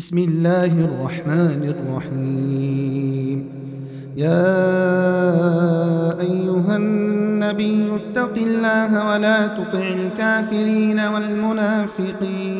بسم الله الرحمن الرحيم. يا أيها النبي اتق الله ولا تطع الكافرين والمنافقين.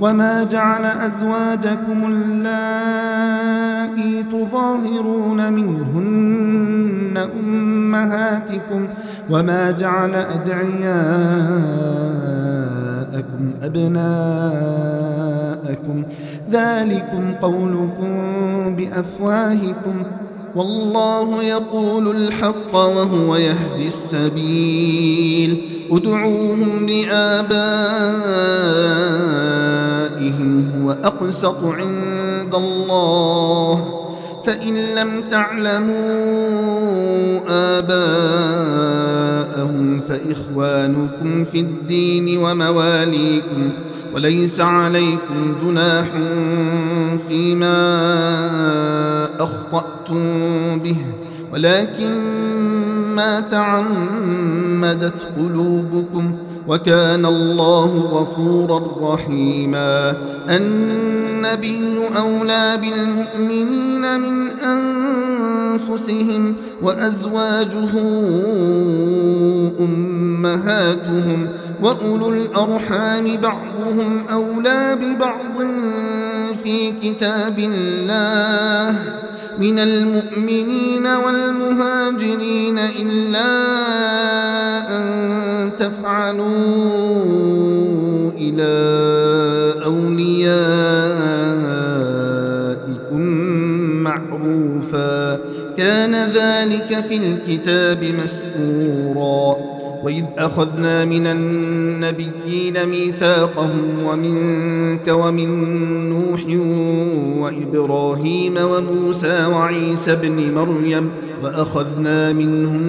وما جعل أزواجكم اللائي تظاهرون منهن أمهاتكم وما جعل أدعياءكم أبناءكم ذلكم قولكم بأفواهكم والله يقول الحق وهو يهدي السبيل. ادعوهم لآبائهم هو أقسط عند الله. فإن لم تعلموا آباءهم فإخوانكم في الدين ومواليكم وليس عليكم جناح فيما به ولكن ما تعمدت قلوبكم وكان الله غفورا رحيما. النبي أولى بالمؤمنين من أنفسهم وأزواجه أمهاتهم وأولو الأرحام بعضهم أولى ببعض في كتاب الله. من المؤمنين والمهاجرين إلا أن تفعلوا إلى أوليائكم معروفا. كان ذلك في الكتاب مسطورا. وإذ أخذنا من النبيين ميثاقهم ومنك ومن نوح وإبراهيم وموسى وعيسى ابن مريم وأخذنا منهم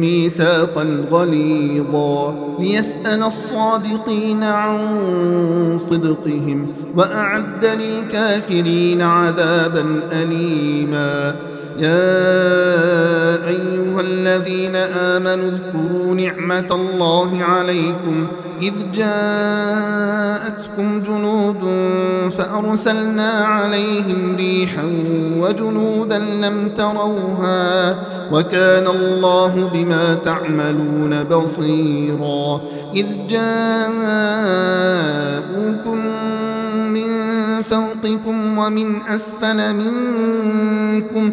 ميثاقا غليظا ليسأل الصادقين عن صدقهم وأعد للكافرين عذابا أليما يا أيها الذين آمنوا اذكروا نعمة الله عليكم إذ جاءتكم جنود فأرسلنا عليهم ريحا وجنودا لم تروها وكان الله بما تعملون بصيرا إذ جاءوكم من فوقكم ومن أسفل منكم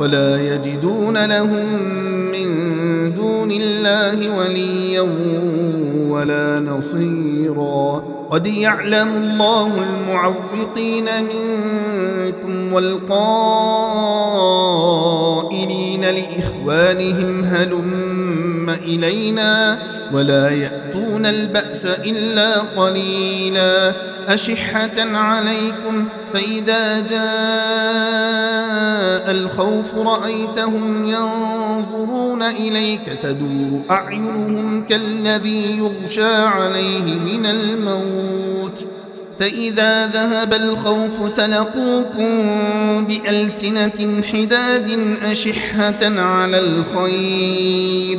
ولا يجدون لهم من دون الله وليا ولا نصيرا. قد يعلم الله المعوقين منكم والقائلين لإخوانهم هلم إلينا ولا يأتون البأس إلا قليلا أشحة عليكم فإذا جاء الخوف رأيتهم ينظرون إليك تدور أعينهم كالذي يغشى عليه من الموت فإذا ذهب الخوف سلقوكم بألسنة حداد أشحة على الخير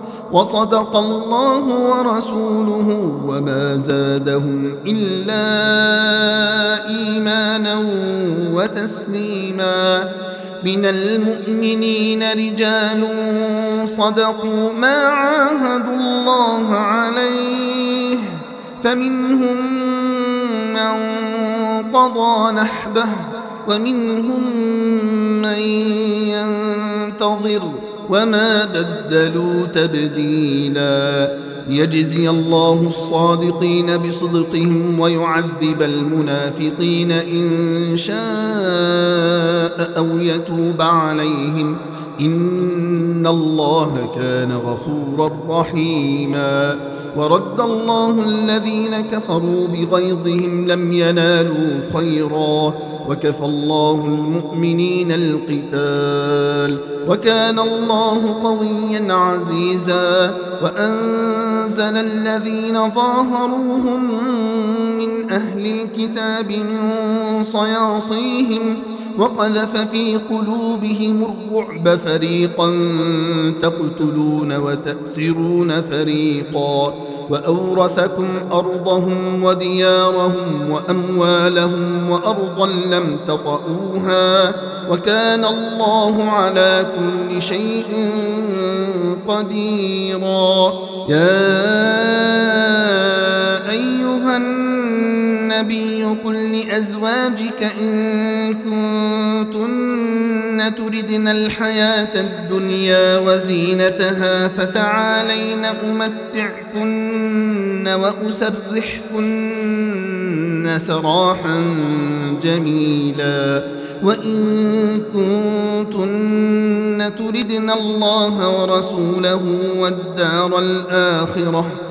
وصدق الله ورسوله وما زادهم إلا إيمانا وتسليما. من المؤمنين رجال صدقوا ما عاهدوا الله عليه فمنهم من قضى نحبه ومنهم من ينتظر وما بدلوا تبديلا ليجزي الله الصادقين بصدقهم ويعذب المنافقين إن شاء أو يتوب عليهم إن الله كان غفورا رحيما ورد الله الذين كفروا بغيظهم لم ينالوا خيرا وكفى الله المؤمنين القتال وكان الله قويا عزيزا وأنزل الذين ظاهروهم من أهل الكتاب من صياصيهم وقذف في قلوبهم الرعب فريقا تقتلون وتأسرون فريقا وأورثكم أرضهم وديارهم وأموالهم وأرضا لم تطئوها وكان الله على كل شيء قديرا. يا أيها النبي قل لأزواجك إن كنتن تردن الحياة الدنيا وزينتها فتعالين أمتعكن وأسرحكن سراحا جميلا وإن كنتن تردن الله ورسوله والدار الآخرة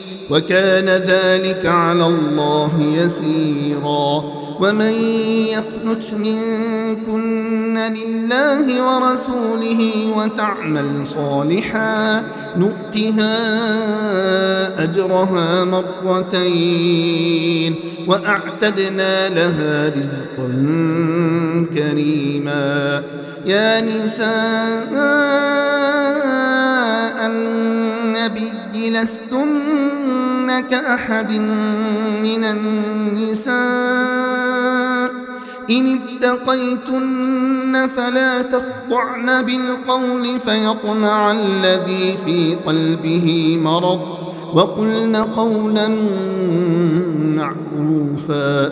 وكان ذلك على الله يسيرا. ومن يقنت منكن لله ورسوله وتعمل صالحا نؤتها أجرها مرتين وأعتدنا لها رزقا كريما. يا نساء النبي لستن كأحد من النساء إن اتقيتن فلا تخضعن بالقول فيطمع الذي في قلبه مرض وقلن قولا معروفا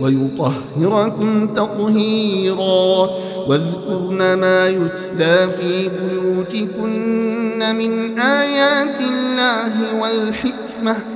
ويطهركم تطهيرا. واذكرن ما يتلى في بيوتكن من آيات الله والحكمة.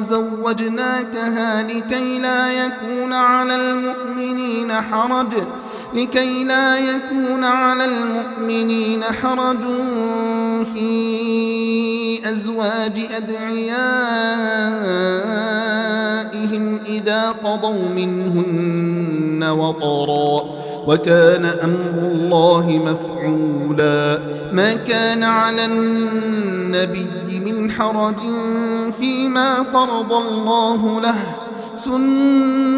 زوجناكها لكي لا يكون على المؤمنين حرج لكي لا يكون على المؤمنين حرج في أزواج أدعيائهم إذا قضوا منهن وطرا. وكان أمر الله مفعولا. ما كان على النبي من حرج فيما فرض الله له. سنة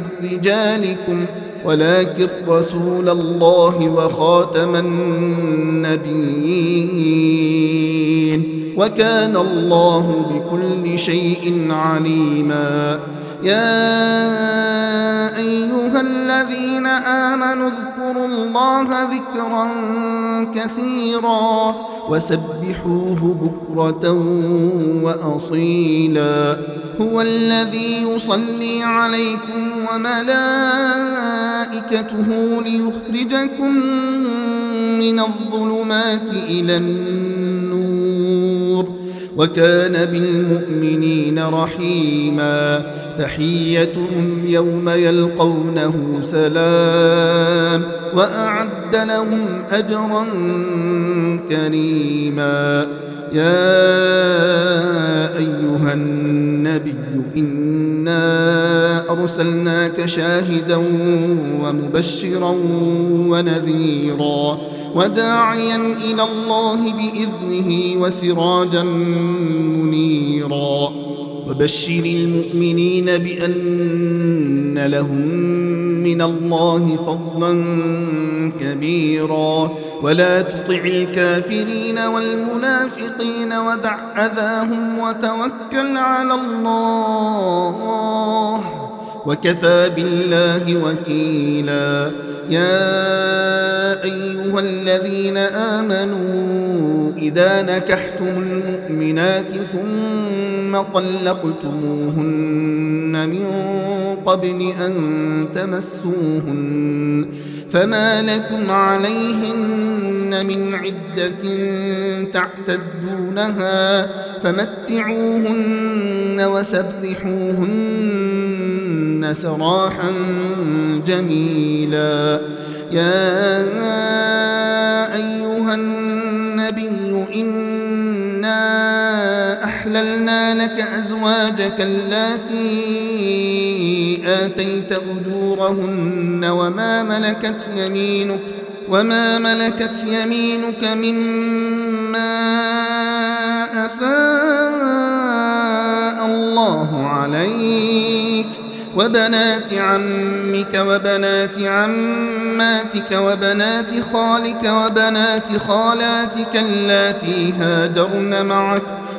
من رجالكم ولكن رسول الله وخاتم النبيين. وكان الله بكل شيء عليما. يا أيها الذين آمنوا اذكروا الله ذكرا كثيرا وسبحوه بكرة وأصيلا. هو الذي يصلي عليكم وملائكته ليخرجكم من الظلمات إلى النور. وكان بالمؤمنين رحيما. تحيتهم يوم يلقونه سلام. وأعد لهم أجرا كريما. يا أيها النبي إنا أرسلناك شاهدا ومبشرا ونذيرا وداعيا إلى الله بإذنه وسراجا منيرا. وبشر المؤمنين بأن لهم من الله فضلا كبيرا. ولا تطع الكافرين والمنافقين ودع أذاهم وتوكل على الله وكفى بالله وكيلا. يا أيها الذين آمنوا إذا نكحتم المؤمنات ثم طلقتموهن من قبل أن تمسوهن فما لكم عليهن من عدة تعتدونها فمتعوهن وسبحوهن سراحا جميلا. يا أيها النبي أحللنا لك أزواجك اللاتي آتيت أجورهن وما ملكت يمينك وما ملكت يمينك مما أفاء الله عليك وبنات عمك وبنات عماتك وبنات خالك وبنات خالاتك اللاتي هاجرن معك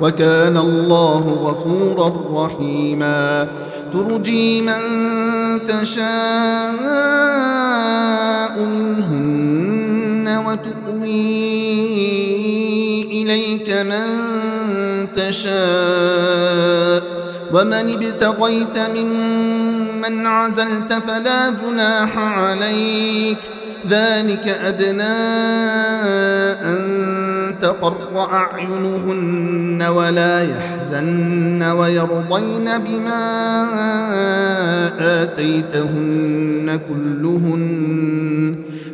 وكان الله غفورا رحيما. ترجي من تشاء منهن وتؤوي إليك من تشاء. ومن ابتغيت ممن عزلت فلا جناح عليك. ذلك أدنى أن تقر أعينهن ولا يحزن ويرضين بما آتيتهن كلهن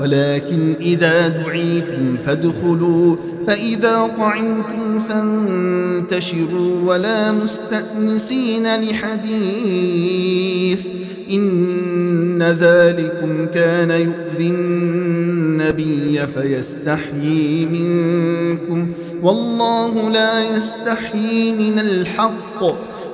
ولكن إذا دعيتم فادخلوا فإذا طعمتم فانتشروا ولا مستأنسين لحديث. إن ذلكم كان يؤذي النبي فيستحيي منكم. والله لا يستحيي من الحق.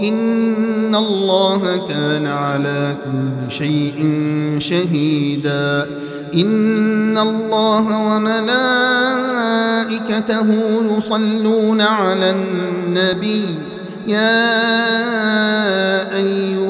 إن الله كان على كل شيء شهيدا إن الله وملائكته يصلون على النبي يا أيها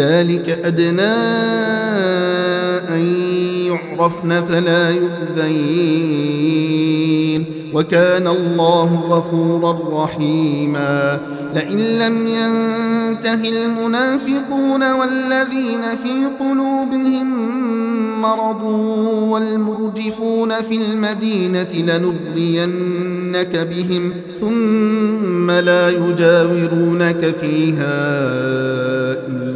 ذلك أدنى أن يعرفن فلا يؤذين. وكان الله غفورا رحيما. لئن لم ينته المنافقون والذين في قلوبهم مرض والمرجفون في المدينة لنغرينك بهم ثم لا يجاورونك فيها إلا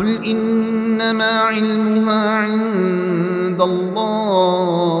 قل إنما علمها عند الله.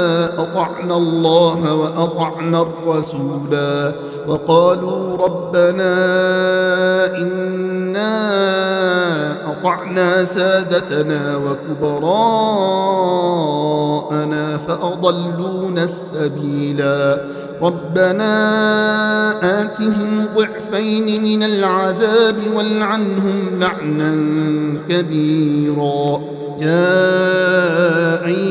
أطعنا الله وأطعنا الرسولا وقالوا ربنا إنا أطعنا سادتنا وكبراءنا فأضلونا السبيلا ربنا آتهم ضعفين من العذاب والعنهم لعنا كبيرا يا أيها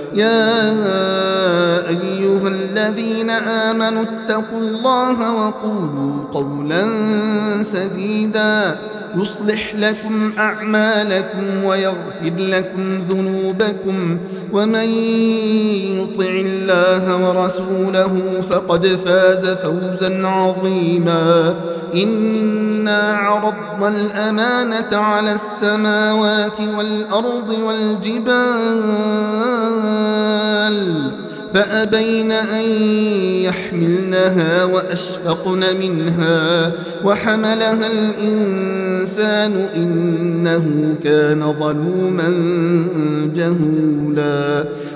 يا أيها الذين آمنوا اتقوا الله وقولوا قولا سديدا. يصلح لكم أعمالكم ويغفر لكم ذنوبكم. ومن يطع الله ورسوله فقد فاز فوزا عظيما. إنا عرضنا الأمانة على السماوات والأرض والجبال. فأبين أن يحملنها وأشفقن منها وحملها الإنسان إنه كان ظلوما جهولا.